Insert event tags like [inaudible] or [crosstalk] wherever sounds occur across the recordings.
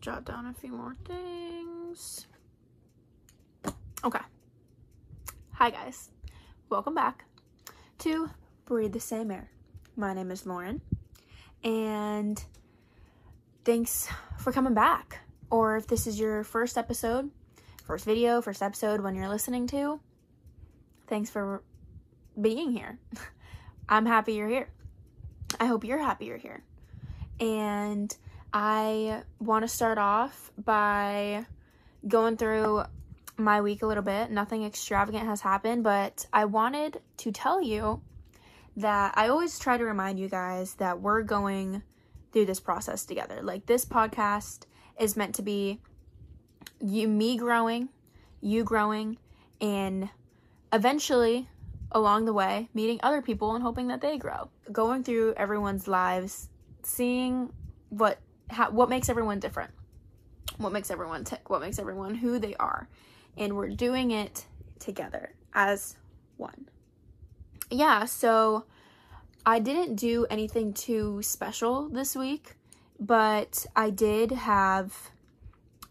jot down a few more things. Okay. Hi, guys. Welcome back to Breathe the Same Air. My name is Lauren, and thanks for coming back. Or if this is your first episode, first video, first episode when you're listening to, thanks for being here. [laughs] I'm happy you're here. I hope you're happy you're here. And I want to start off by going through my week a little bit. Nothing extravagant has happened, but I wanted to tell you that I always try to remind you guys that we're going through this process together. Like this podcast is meant to be you me growing, you growing, and eventually along the way meeting other people and hoping that they grow. Going through everyone's lives, seeing what how, what makes everyone different. What makes everyone tick, what makes everyone who they are. And we're doing it together as one. Yeah, so I didn't do anything too special this week, but I did have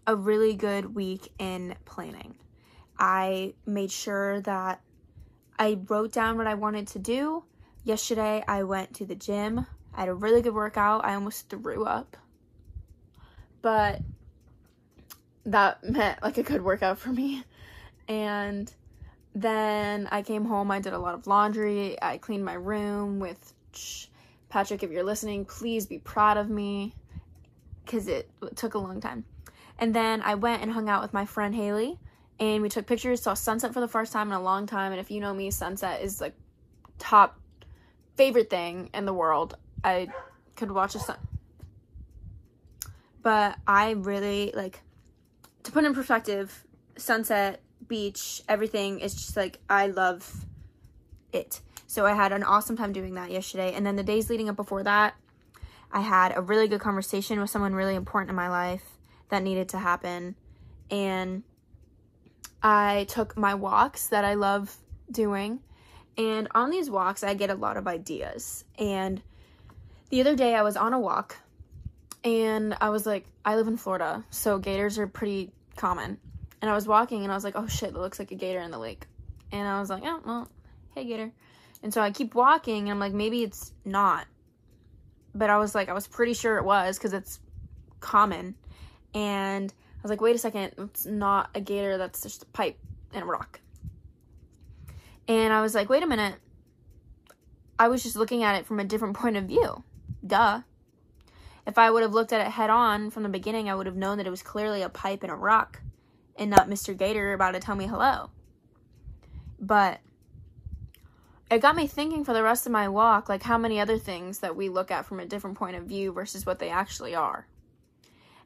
a really good week in planning. I made sure that I wrote down what I wanted to do. Yesterday, I went to the gym. I had a really good workout. I almost threw up. But that meant like a good workout for me. And then I came home. I did a lot of laundry. I cleaned my room with Patrick. If you're listening, please be proud of me because it took a long time. And then I went and hung out with my friend Haley and we took pictures, saw sunset for the first time in a long time. And if you know me, sunset is like top favorite thing in the world. I could watch a sun. But I really like to put in perspective, sunset, beach, everything is just like I love it. So I had an awesome time doing that yesterday. And then the days leading up before that, I had a really good conversation with someone really important in my life that needed to happen. And I took my walks that I love doing. And on these walks, I get a lot of ideas. And the other day, I was on a walk and I was like, I live in Florida, so gators are pretty common. And I was walking and I was like, oh shit, that looks like a gator in the lake. And I was like, oh, well, hey, gator. And so I keep walking and I'm like, maybe it's not. But I was like, I was pretty sure it was because it's common. And I was like, wait a second, it's not a gator, that's just a pipe and a rock. And I was like, wait a minute. I was just looking at it from a different point of view. Duh. If I would have looked at it head on from the beginning, I would have known that it was clearly a pipe and a rock and not Mr. Gator about to tell me hello. But it got me thinking for the rest of my walk, like how many other things that we look at from a different point of view versus what they actually are.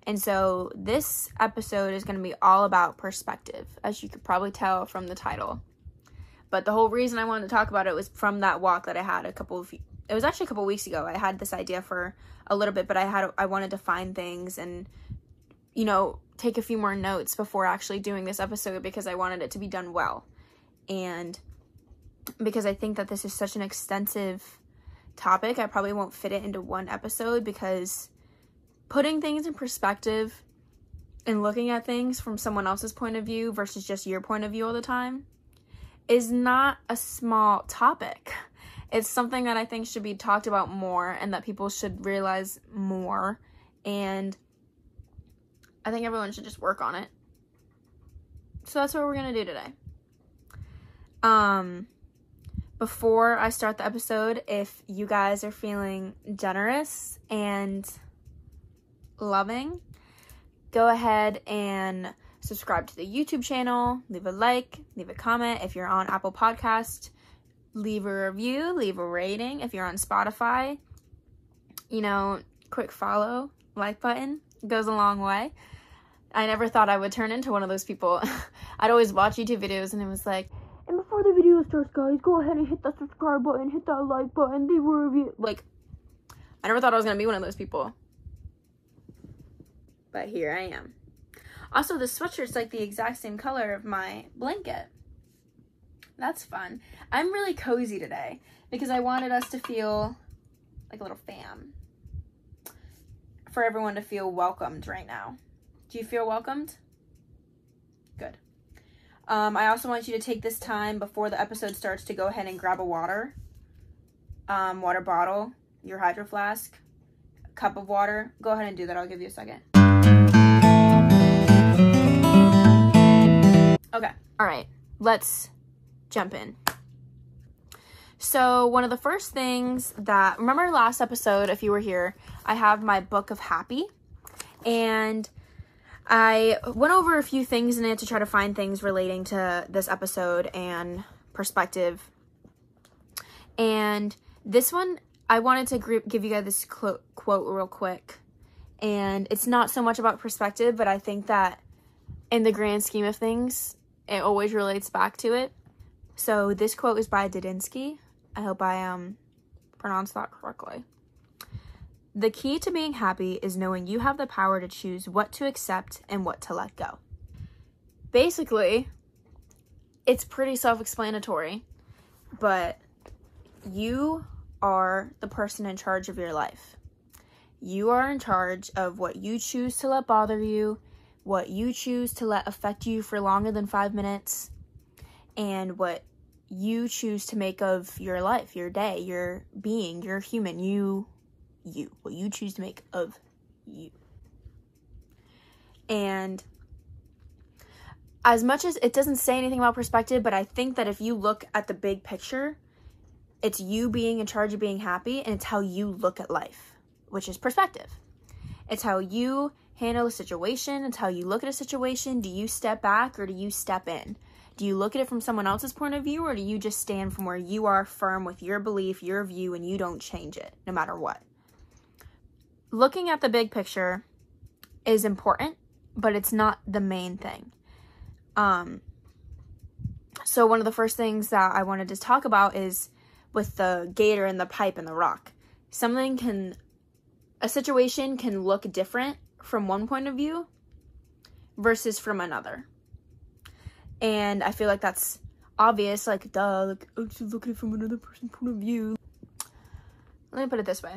And so this episode is going to be all about perspective, as you could probably tell from the title. But the whole reason I wanted to talk about it was from that walk that I had a couple of it was actually a couple weeks ago. I had this idea for a little bit, but I had I wanted to find things and you know, take a few more notes before actually doing this episode because I wanted it to be done well. And because I think that this is such an extensive topic, I probably won't fit it into one episode because putting things in perspective and looking at things from someone else's point of view versus just your point of view all the time is not a small topic. It's something that I think should be talked about more and that people should realize more. And I think everyone should just work on it. So that's what we're going to do today. Um, before I start the episode, if you guys are feeling generous and loving, go ahead and subscribe to the YouTube channel, leave a like, leave a comment. If you're on Apple Podcast, leave a review, leave a rating. If you're on Spotify, you know, quick follow, like button goes a long way. I never thought I would turn into one of those people. [laughs] I'd always watch YouTube videos and it was like, and before the video starts, guys, go ahead and hit that subscribe button, hit that like button, leave a review. Like, I never thought I was gonna be one of those people but here I am. Also, the sweatshirt's like the exact same color of my blanket. That's fun. I'm really cozy today because I wanted us to feel like a little fam. For everyone to feel welcomed right now. Do you feel welcomed? Good. Um, I also want you to take this time before the episode starts to go ahead and grab a water, um, water bottle, your hydro flask, cup of water. Go ahead and do that. I'll give you a second. Okay. All right. Let's jump in. So, one of the first things that, remember last episode, if you were here, I have my book of happy. And I went over a few things in it to try to find things relating to this episode and perspective. And this one, I wanted to give you guys this quote, quote real quick. And it's not so much about perspective, but I think that in the grand scheme of things, it always relates back to it. So this quote is by Didinsky. I hope I um pronounced that correctly. The key to being happy is knowing you have the power to choose what to accept and what to let go. Basically, it's pretty self explanatory, but you are the person in charge of your life. You are in charge of what you choose to let bother you, what you choose to let affect you for longer than five minutes, and what you choose to make of your life, your day, your being, your human. You you, what you choose to make of you. And as much as it doesn't say anything about perspective, but I think that if you look at the big picture, it's you being in charge of being happy and it's how you look at life, which is perspective. It's how you handle a situation, it's how you look at a situation. Do you step back or do you step in? Do you look at it from someone else's point of view or do you just stand from where you are firm with your belief, your view, and you don't change it no matter what? looking at the big picture is important, but it's not the main thing. Um, so one of the first things that I wanted to talk about is with the gator and the pipe and the rock. Something can, a situation can look different from one point of view versus from another. And I feel like that's obvious, like, duh, like, oh, she's looking from another person's point of view. Let me put it this way.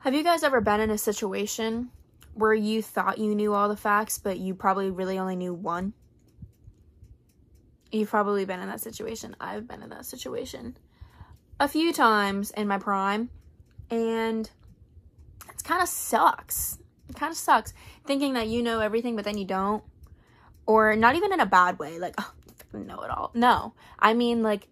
Have you guys ever been in a situation where you thought you knew all the facts, but you probably really only knew one? You've probably been in that situation. I've been in that situation a few times in my prime, and it kind of sucks. It kind of sucks thinking that you know everything, but then you don't. Or not even in a bad way, like, oh, know it all. No. I mean, like,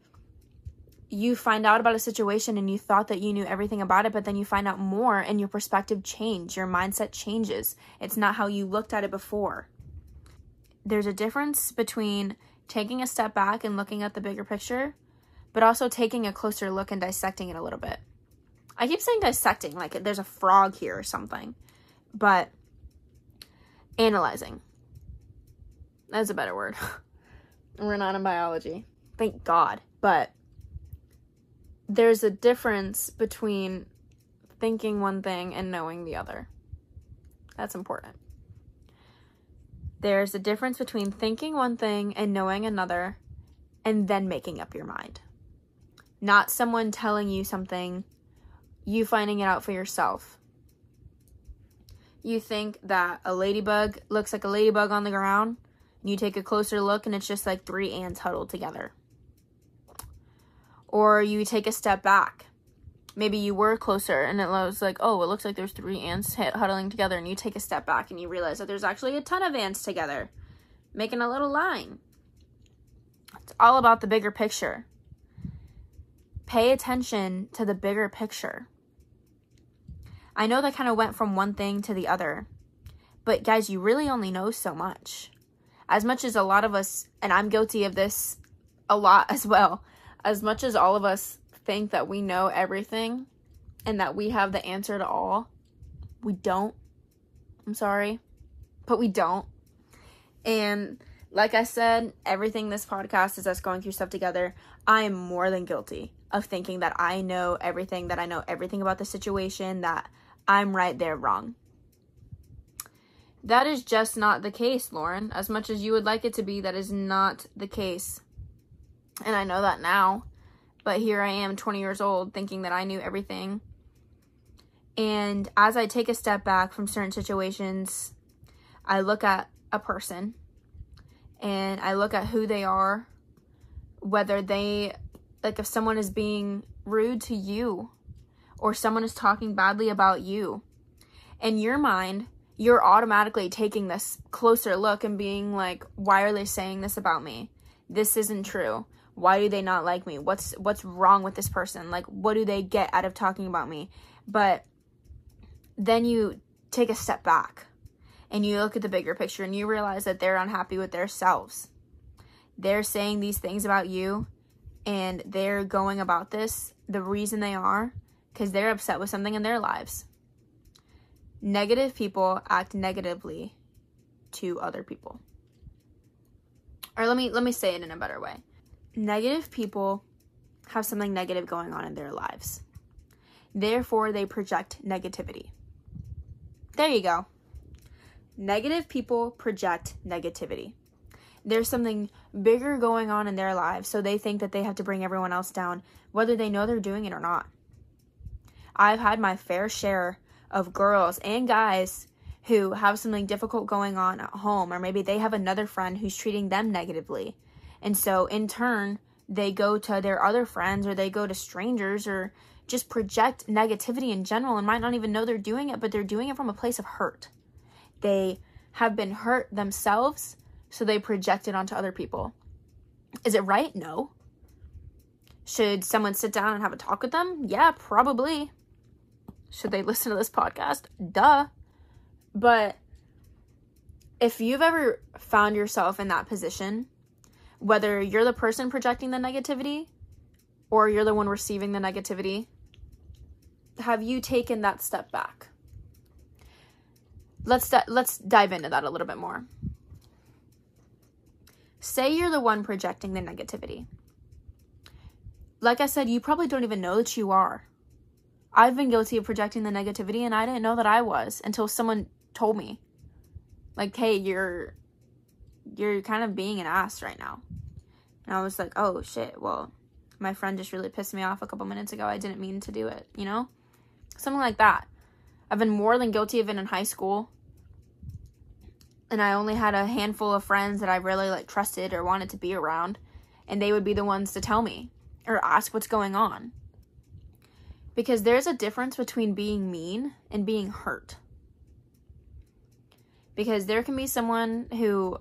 you find out about a situation and you thought that you knew everything about it, but then you find out more and your perspective changes, your mindset changes. It's not how you looked at it before. There's a difference between taking a step back and looking at the bigger picture, but also taking a closer look and dissecting it a little bit. I keep saying dissecting, like there's a frog here or something, but analyzing. That's a better word. [laughs] We're not in biology. Thank God. But there's a difference between thinking one thing and knowing the other. That's important. There's a difference between thinking one thing and knowing another and then making up your mind. Not someone telling you something, you finding it out for yourself. You think that a ladybug looks like a ladybug on the ground, you take a closer look and it's just like three ants huddled together or you take a step back. Maybe you were closer and it was like, oh, it looks like there's three ants huddling together, and you take a step back and you realize that there's actually a ton of ants together, making a little line. It's all about the bigger picture. Pay attention to the bigger picture. I know that kind of went from one thing to the other, but guys, you really only know so much. As much as a lot of us, and I'm guilty of this a lot [laughs] as well, as much as all of us think that we know everything and that we have the answer to all, we don't. I'm sorry, but we don't. And like I said, everything this podcast is us going through stuff together. I am more than guilty of thinking that I know everything, that I know everything about the situation, that I'm right, they're wrong. That is just not the case, Lauren. As much as you would like it to be, that is not the case. And I know that now. But here I am, 20 years old, thinking that I knew everything. And as I take a step back from certain situations, I look at a person and I look at who they are, whether they, like, if someone is being rude to you or someone is talking badly about you, in your mind, you're automatically taking this closer look and being like, why are they saying this about me? This isn't true. Why do they not like me? What's what's wrong with this person? Like what do they get out of talking about me? But then you take a step back and you look at the bigger picture and you realize that they're unhappy with themselves. They're saying these things about you and they're going about this the reason they are because they're upset with something in their lives. Negative people act negatively to other people. Or let me let me say it in a better way. Negative people have something negative going on in their lives. Therefore, they project negativity. There you go. Negative people project negativity. There's something bigger going on in their lives, so they think that they have to bring everyone else down, whether they know they're doing it or not. I've had my fair share of girls and guys who have something difficult going on at home, or maybe they have another friend who's treating them negatively. And so, in turn, they go to their other friends or they go to strangers or just project negativity in general and might not even know they're doing it, but they're doing it from a place of hurt. They have been hurt themselves, so they project it onto other people. Is it right? No. Should someone sit down and have a talk with them? Yeah, probably. Should they listen to this podcast? Duh. But if you've ever found yourself in that position, whether you're the person projecting the negativity or you're the one receiving the negativity, have you taken that step back? Let's let's dive into that a little bit more. Say you're the one projecting the negativity. Like I said, you probably don't even know that you are. I've been guilty of projecting the negativity and I didn't know that I was until someone told me. Like, "Hey, you're you're kind of being an ass right now." And I was like, "Oh shit. Well, my friend just really pissed me off a couple minutes ago. I didn't mean to do it, you know? Something like that. I've been more than guilty of it in high school. And I only had a handful of friends that I really like trusted or wanted to be around, and they would be the ones to tell me or ask what's going on. Because there's a difference between being mean and being hurt. Because there can be someone who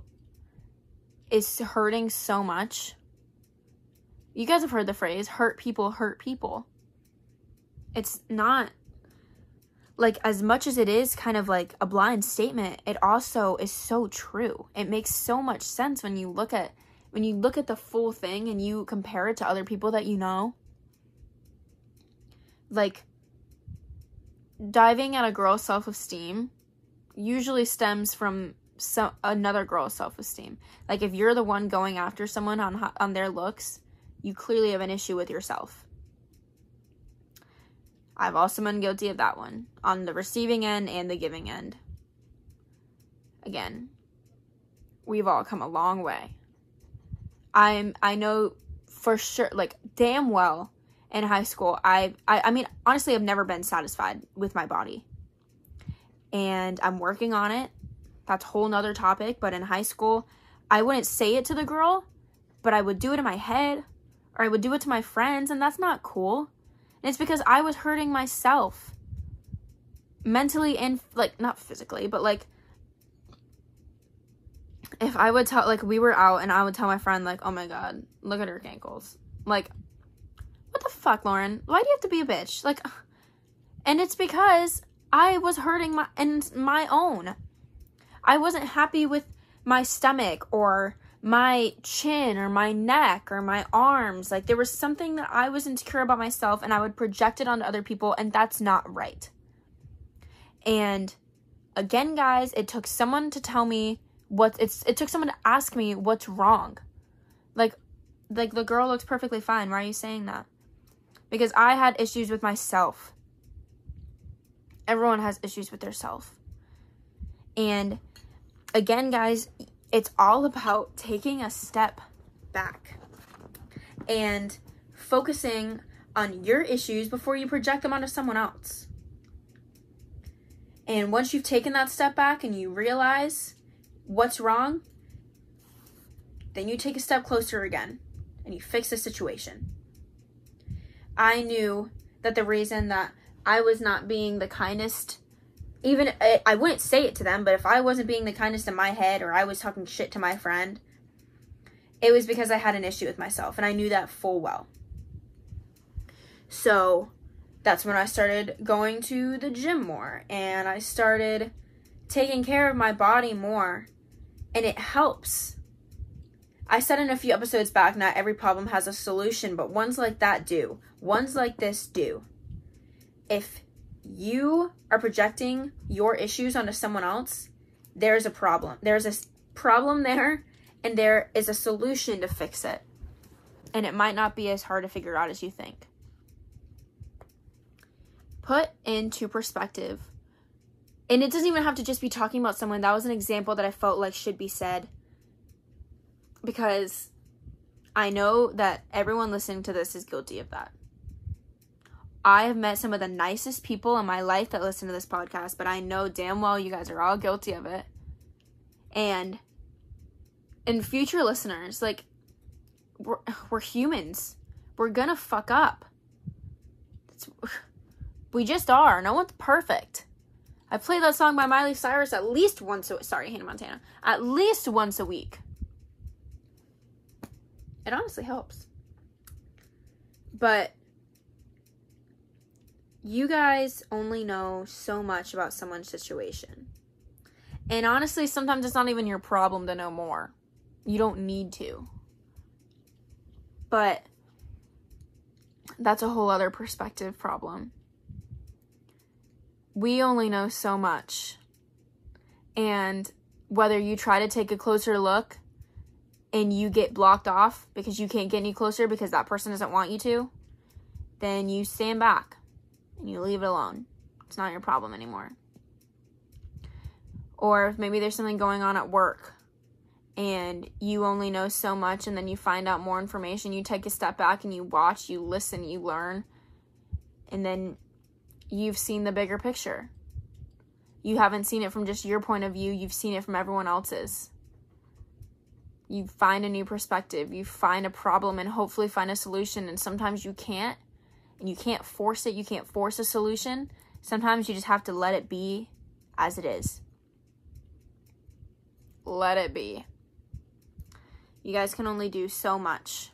is hurting so much. You guys have heard the phrase hurt people hurt people. It's not like as much as it is kind of like a blind statement, it also is so true. It makes so much sense when you look at when you look at the full thing and you compare it to other people that you know like diving at a girl's self-esteem usually stems from some another girl's self-esteem. Like if you're the one going after someone on on their looks, you clearly have an issue with yourself. I've also been guilty of that one on the receiving end and the giving end. Again, we've all come a long way. I'm I know for sure like damn well in high school, I, I, I mean, honestly, I've never been satisfied with my body. And I'm working on it. That's a whole nother topic. But in high school, I wouldn't say it to the girl, but I would do it in my head or I would do it to my friends. And that's not cool. And it's because I was hurting myself mentally and, like, not physically, but like, if I would tell, like, we were out and I would tell my friend, like, oh my God, look at her ankles. Like, what the fuck, Lauren? Why do you have to be a bitch? Like, and it's because I was hurting my and my own. I wasn't happy with my stomach or my chin or my neck or my arms. Like there was something that I was insecure about myself and I would project it onto other people and that's not right. And again, guys, it took someone to tell me what it's it took someone to ask me what's wrong. Like like the girl looks perfectly fine. Why are you saying that? Because I had issues with myself. Everyone has issues with their self. And again, guys, it's all about taking a step back and focusing on your issues before you project them onto someone else. And once you've taken that step back and you realize what's wrong, then you take a step closer again and you fix the situation. I knew that the reason that I was not being the kindest, even I, wouldn't say it to them, but if I wasn't being the kindest in my head or I was talking shit to my friend, it was because I had an issue with myself and I knew that full well. So that's when I started going to the gym more and I started taking care of my body more and it helps. I said in a few episodes back, not every problem has a solution, but ones like that do. Ones like this do. If you are projecting your issues onto someone else, there's a problem. There's a problem there, and there is a solution to fix it. And it might not be as hard to figure out as you think. Put into perspective and it doesn't even have to just be talking about someone. That was an example that I felt like should be said because I know that everyone listening to this is guilty of that. I have met some of the nicest people in my life that listen to this podcast, but I know damn well you guys are all guilty of it. And in future listeners, like we're we're humans. We're gonna fuck up. It's, [sighs] we just are. No one's perfect. I play that song by Miley Cyrus at least once a sorry, Hannah Montana. At least once a week. It honestly helps. But you guys only know so much about someone's situation. And honestly, sometimes it's not even your problem to know more. You don't need to. But that's a whole other perspective problem we only know so much. And whether you try to take a closer look and you get blocked off because you can't get any closer because that person doesn't want you to, then you stand back and you leave it alone. It's not your problem anymore. Or maybe there's something going on at work and you only know so much and then you find out more information. You take a step back and you watch, you listen, you learn, and then you've seen the bigger picture. You haven't seen it from just your point of view, you've seen it from everyone else's. You find a new perspective, you find a problem and hopefully find a solution. And sometimes you can't, and you can't force it, you can't force a solution. Sometimes you just have to let it be as it is. Let it be. You guys can only do so much.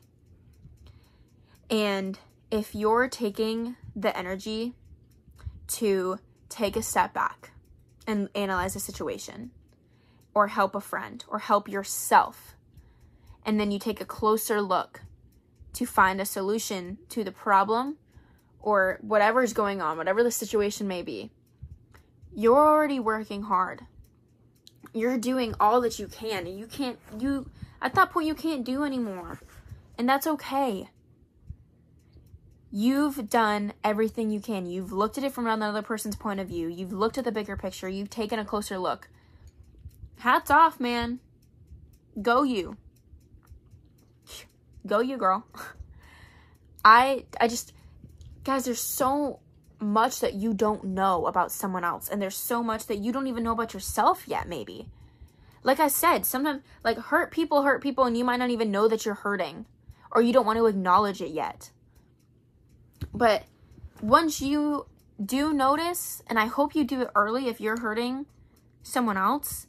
And if you're taking the energy to take a step back and analyze a situation or help a friend or help yourself. And then you take a closer look to find a solution to the problem or whatever is going on, whatever the situation may be. You're already working hard. You're doing all that you can. You can't, you, at that point, you can't do anymore. And that's okay. You've done everything you can. You've looked at it from another person's point of view. You've looked at the bigger picture. You've taken a closer look. Hats off, man. Go you. Go you, girl. [laughs] I I just guys, there's so much that you don't know about someone else and there's so much that you don't even know about yourself yet maybe. Like I said, sometimes like hurt people hurt people and you might not even know that you're hurting or you don't want to acknowledge it yet. But once you do notice, and I hope you do it early if you're hurting someone else,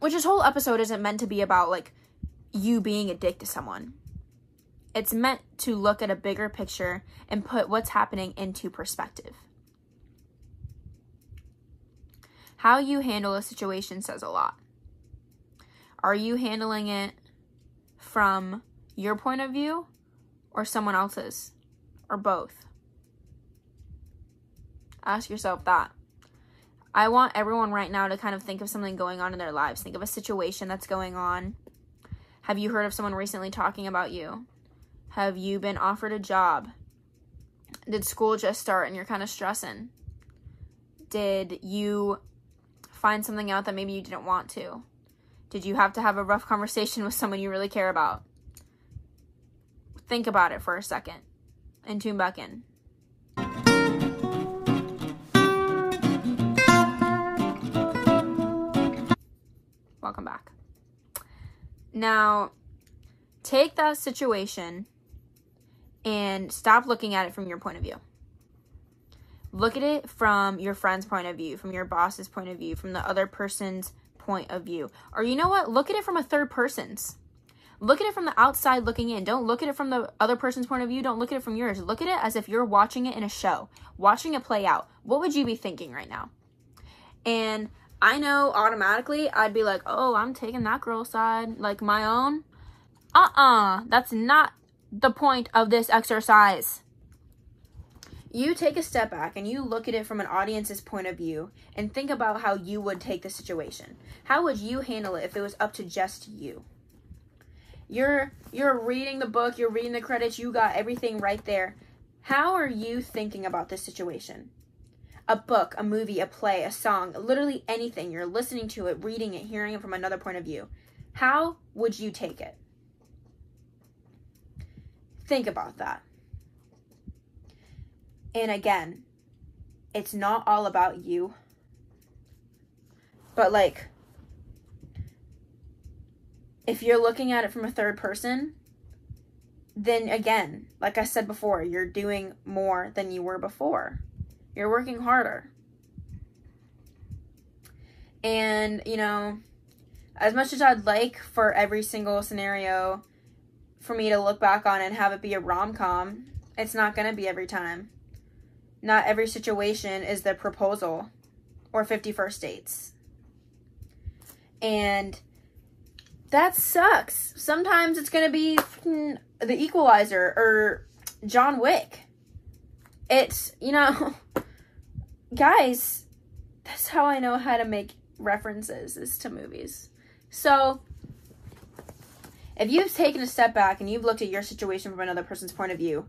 which this whole episode isn't meant to be about like you being a dick to someone. It's meant to look at a bigger picture and put what's happening into perspective. How you handle a situation says a lot. Are you handling it from your point of view or someone else's? or both? Ask yourself that. I want everyone right now to kind of think of something going on in their lives. Think of a situation that's going on. Have you heard of someone recently talking about you? Have you been offered a job? Did school just start and you're kind of stressing? Did you find something out that maybe you didn't want to? Did you have to have a rough conversation with someone you really care about? Think about it for a second and tune back in. Welcome back. Now, take that situation and stop looking at it from your point of view. Look at it from your friend's point of view, from your boss's point of view, from the other person's point of view. Or you know what? Look at it from a third person's. Look at it from the outside looking in. Don't look at it from the other person's point of view. Don't look at it from yours. Look at it as if you're watching it in a show, watching it play out. What would you be thinking right now? And I know automatically I'd be like, oh, I'm taking that girl's side, like my own. Uh uh, that's not the point of this exercise. You take a step back and you look at it from an audience's point of view and think about how you would take the situation. How would you handle it if it was up to just you? You're you're reading the book, you're reading the credits, you got everything right there. How are you thinking about this situation? A book, a movie, a play, a song, literally anything. You're listening to it, reading it, hearing it from another point of view. How would you take it? Think about that. And again, it's not all about you. But like if you're looking at it from a third person, then again, like I said before, you're doing more than you were before. You're working harder. And, you know, as much as I'd like for every single scenario for me to look back on and have it be a rom com, it's not going to be every time. Not every situation is the proposal or 50 first dates. And that sucks. Sometimes it's going to be mm, the equalizer or John Wick. It's, you know, [laughs] guys, that's how I know how to make references is to movies. So, if you've taken a step back and you've looked at your situation from another person's point of view,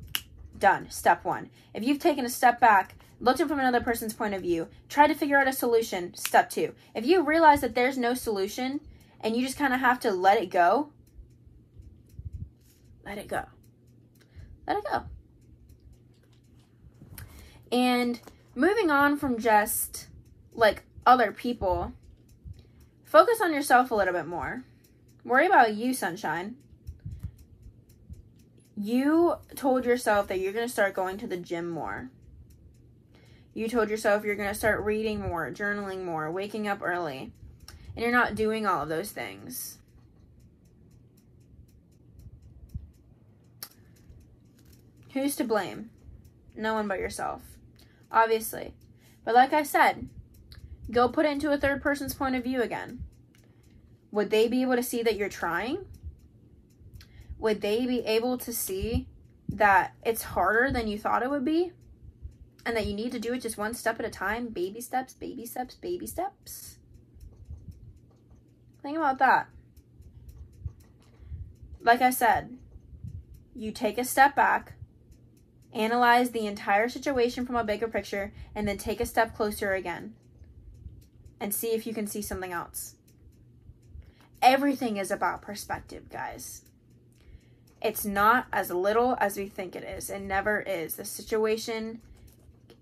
done. Step one. If you've taken a step back, looked at from another person's point of view, tried to figure out a solution, step two. If you realize that there's no solution, and you just kind of have to let it go. Let it go. Let it go. And moving on from just like other people, focus on yourself a little bit more. Worry about you, sunshine. You told yourself that you're going to start going to the gym more. You told yourself you're going to start reading more, journaling more, waking up early and you're not doing all of those things. Who's to blame? No one but yourself. Obviously. But like I said, go put it into a third person's point of view again. Would they be able to see that you're trying? Would they be able to see that it's harder than you thought it would be? And that you need to do it just one step at a time? Baby steps, baby steps, baby steps? Think about that. Like I said, you take a step back, analyze the entire situation from a bigger picture, and then take a step closer again and see if you can see something else. Everything is about perspective, guys. It's not as little as we think it is. It never is. The situation,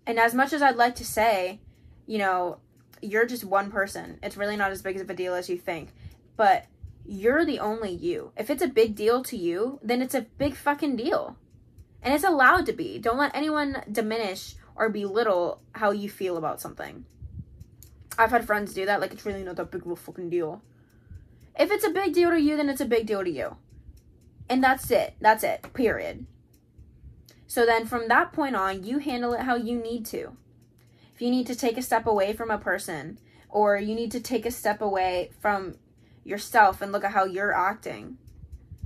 and as much as I'd like to say, you know, you're just one person. It's really not as big of a deal as you think. But you're the only you. If it's a big deal to you, then it's a big fucking deal. And it's allowed to be. Don't let anyone diminish or belittle how you feel about something. I've had friends do that, like it's really not that big of a fucking deal. If it's a big deal to you, then it's a big deal to you. And that's it. That's it. Period. So then from that point on, you handle it how you need to if you need to take a step away from a person or you need to take a step away from yourself and look at how you're acting,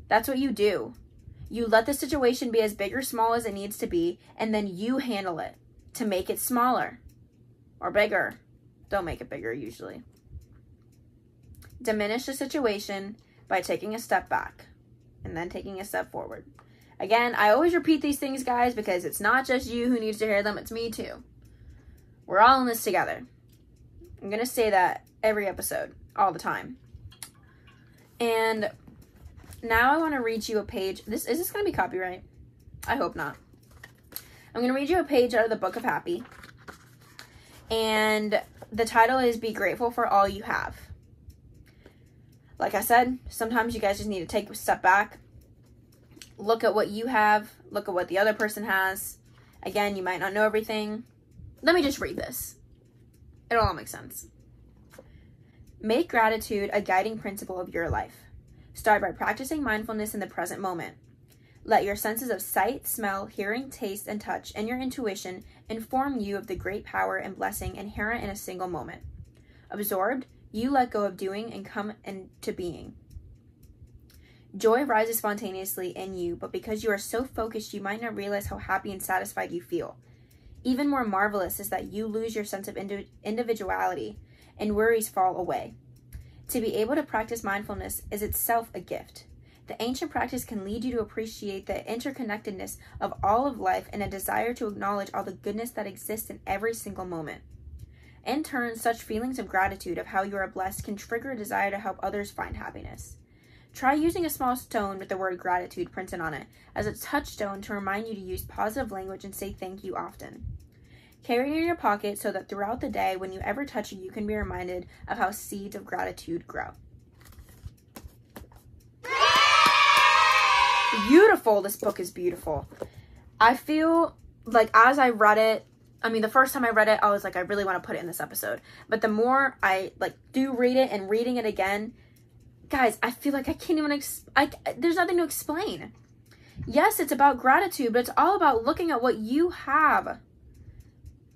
that's what you do. You let the situation be as big or small as it needs to be, and then you handle it to make it smaller or bigger. Don't make it bigger, usually. Diminish the situation by taking a step back and then taking a step forward. Again, I always repeat these things, guys, because it's not just you who needs to hear them, it's me too. We're all in this together. I'm going to say that every episode, all the time. And now I want to read you a page. This is this going to be copyright? I hope not. I'm going to read you a page out of the Book of Happy. And the title is Be Grateful for All You Have. like I said, sometimes you guys just need to take a step back, look at what you have, look at what the other person has. Again, you might not know everything. Let me just read this. It'll all make sense. Make gratitude a guiding principle of your life. Start by practicing mindfulness in the present moment. Let your senses of sight, smell, hearing, taste, and touch, and your intuition inform you of the great power and blessing inherent in a single moment. Absorbed, you let go of doing and come into being. Joy rises spontaneously in you, but because you are so focused, you might not realize how happy and satisfied you feel. Even more marvelous is that you lose your sense of individuality and worries fall away. To be able to practice mindfulness is itself a gift. The ancient practice can lead you to appreciate the interconnectedness of all of life and a desire to acknowledge all the goodness that exists in every single moment. In turn, such feelings of gratitude of how you are blessed can trigger a desire to help others find happiness. Try using a small stone with the word gratitude printed on it as a touchstone to remind you to use positive language and say thank you often. Carry it in your pocket so that throughout the day, when you ever touch it, you can be reminded of how seeds of gratitude grow. Beautiful. This book is beautiful. I feel like as I read it, I mean, the first time I read it, I was like, I really want to put it in this episode. But the more I like do read it and reading it again, guys, I feel like I can't even. Ex- I there's nothing to explain. Yes, it's about gratitude, but it's all about looking at what you have.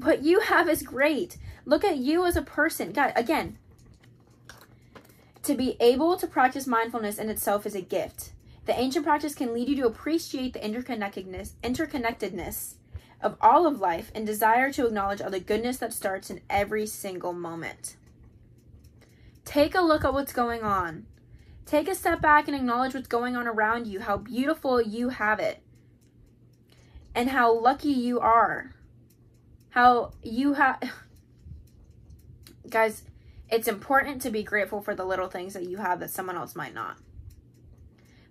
What you have is great. Look at you as a person. God, again, to be able to practice mindfulness in itself is a gift. The ancient practice can lead you to appreciate the interconnectedness, interconnectedness of all of life and desire to acknowledge all the goodness that starts in every single moment. Take a look at what's going on. Take a step back and acknowledge what's going on around you, how beautiful you have it, and how lucky you are. How you have. [sighs] Guys, it's important to be grateful for the little things that you have that someone else might not.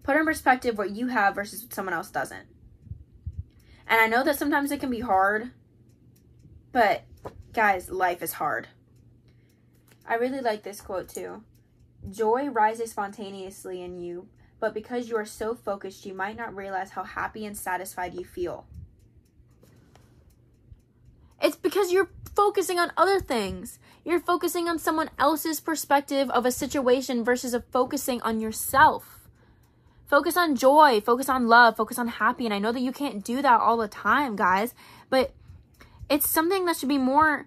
Put in perspective what you have versus what someone else doesn't. And I know that sometimes it can be hard, but guys, life is hard. I really like this quote too. Joy rises spontaneously in you, but because you are so focused, you might not realize how happy and satisfied you feel. It's because you're focusing on other things. You're focusing on someone else's perspective of a situation versus of focusing on yourself. Focus on joy, focus on love, focus on happy. And I know that you can't do that all the time, guys, but it's something that should be more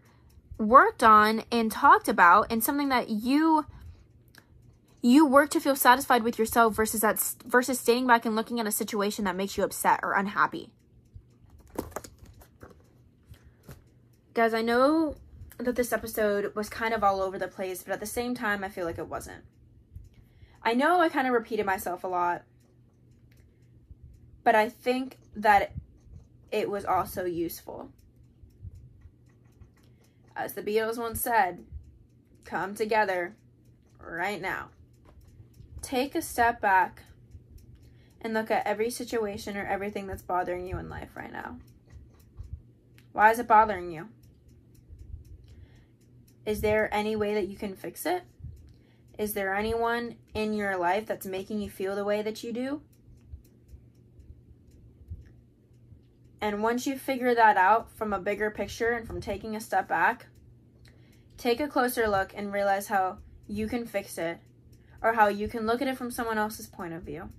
worked on and talked about and something that you you work to feel satisfied with yourself versus that versus staying back and looking at a situation that makes you upset or unhappy. Guys, I know that this episode was kind of all over the place, but at the same time I feel like it wasn't. I know I kind of repeated myself a lot, but I think that it was also useful. As the Beatles once said, come together right now take a step back and look at every situation or everything that's bothering you in life right now. Why is it bothering you? Is there any way that you can fix it? Is there anyone in your life that's making you feel the way that you do? And once you figure that out from a bigger picture and from taking a step back, take a closer look and realize how you can fix it or how you can look at it from someone else's point of view.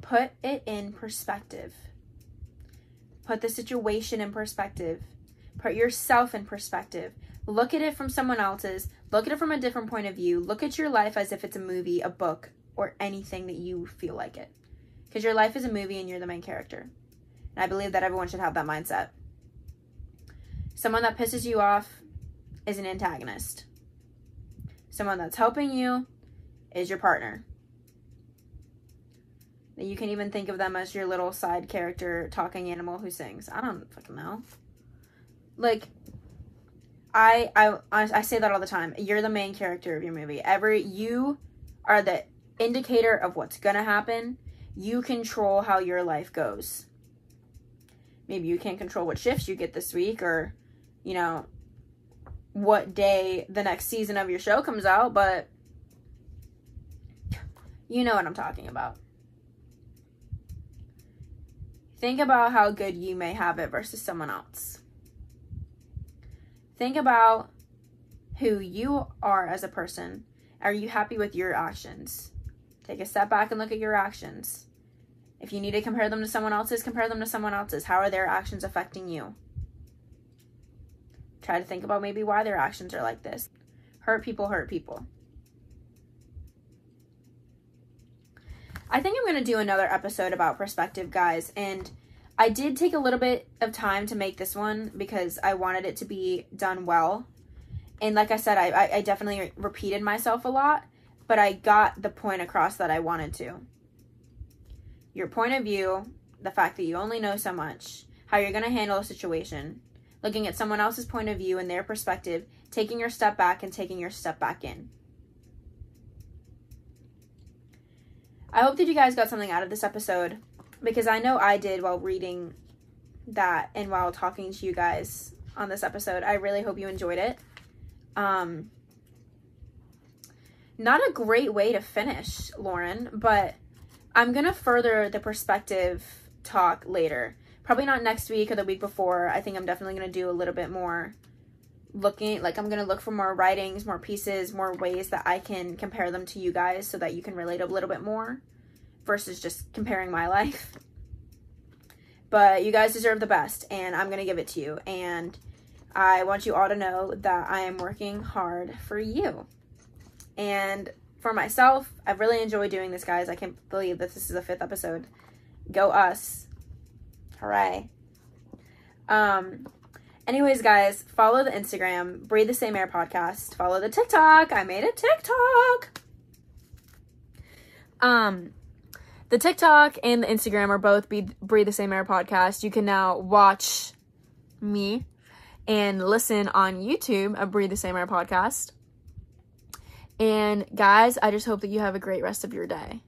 Put it in perspective. Put the situation in perspective. Put yourself in perspective. Look at it from someone else's. Look at it from a different point of view. Look at your life as if it's a movie, a book, or anything that you feel like it. Because your life is a movie and you're the main character. And I believe that everyone should have that mindset. Someone that pisses you off is an antagonist. Someone that's helping you is your partner. You can even think of them as your little side character talking animal who sings. I don't fucking know. Like I I I say that all the time. You're the main character of your movie. Every you are the indicator of what's to happen. You control how your life goes. Maybe you can't control what shifts you get this week or you know what day the next season of your show comes out, but you know what I'm talking about. Think about how good you may have it versus someone else. Think about who you are as a person. Are you happy with your actions? Take a step back and look at your actions. If you need to compare them to someone else's, compare them to someone else's. How are their actions affecting you? Try to think about maybe why their actions are like this. Hurt people hurt people. I think I'm going to do another episode about perspective, guys. And I did take a little bit of time to make this one because I wanted it to be done well. And like I said, I, I definitely repeated myself a lot, but I got the point across that I wanted to. Your point of view, the fact that you only know so much, how you're going to handle a situation, looking at someone else's point of view and their perspective, taking your step back and taking your step back in. I hope that you guys got something out of this episode because I know I did while reading that and while talking to you guys on this episode. I really hope you enjoyed it. Um, not a great way to finish, Lauren, but I'm going to further the perspective talk later. Probably not next week or the week before. I think I'm definitely going to do a little bit more looking like I'm going to look for more writings, more pieces, more ways that I can compare them to you guys so that you can relate a little bit more versus just comparing my life. But you guys deserve the best and I'm going to give it to you and I want you all to know that I am working hard for you. And for myself, I've really enjoyed doing this, guys. I can't believe that this is the fifth episode. Go us. Hooray. Um, anyways, guys, follow the Instagram, Breathe the Same Air podcast. Follow the TikTok. I made a TikTok. Um, the TikTok and the Instagram are both Be- Breathe the Same Air podcast. You can now watch me and listen on YouTube at Breathe the Same Air podcast. And guys, I just hope that you have a great rest of your day.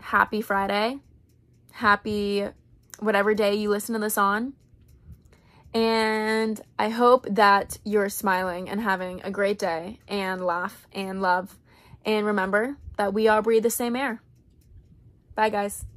Happy Friday. Happy whatever day you listen to this on. And I hope that you're smiling and having a great day and laugh and love. And remember that we all breathe the same air. Bye, guys.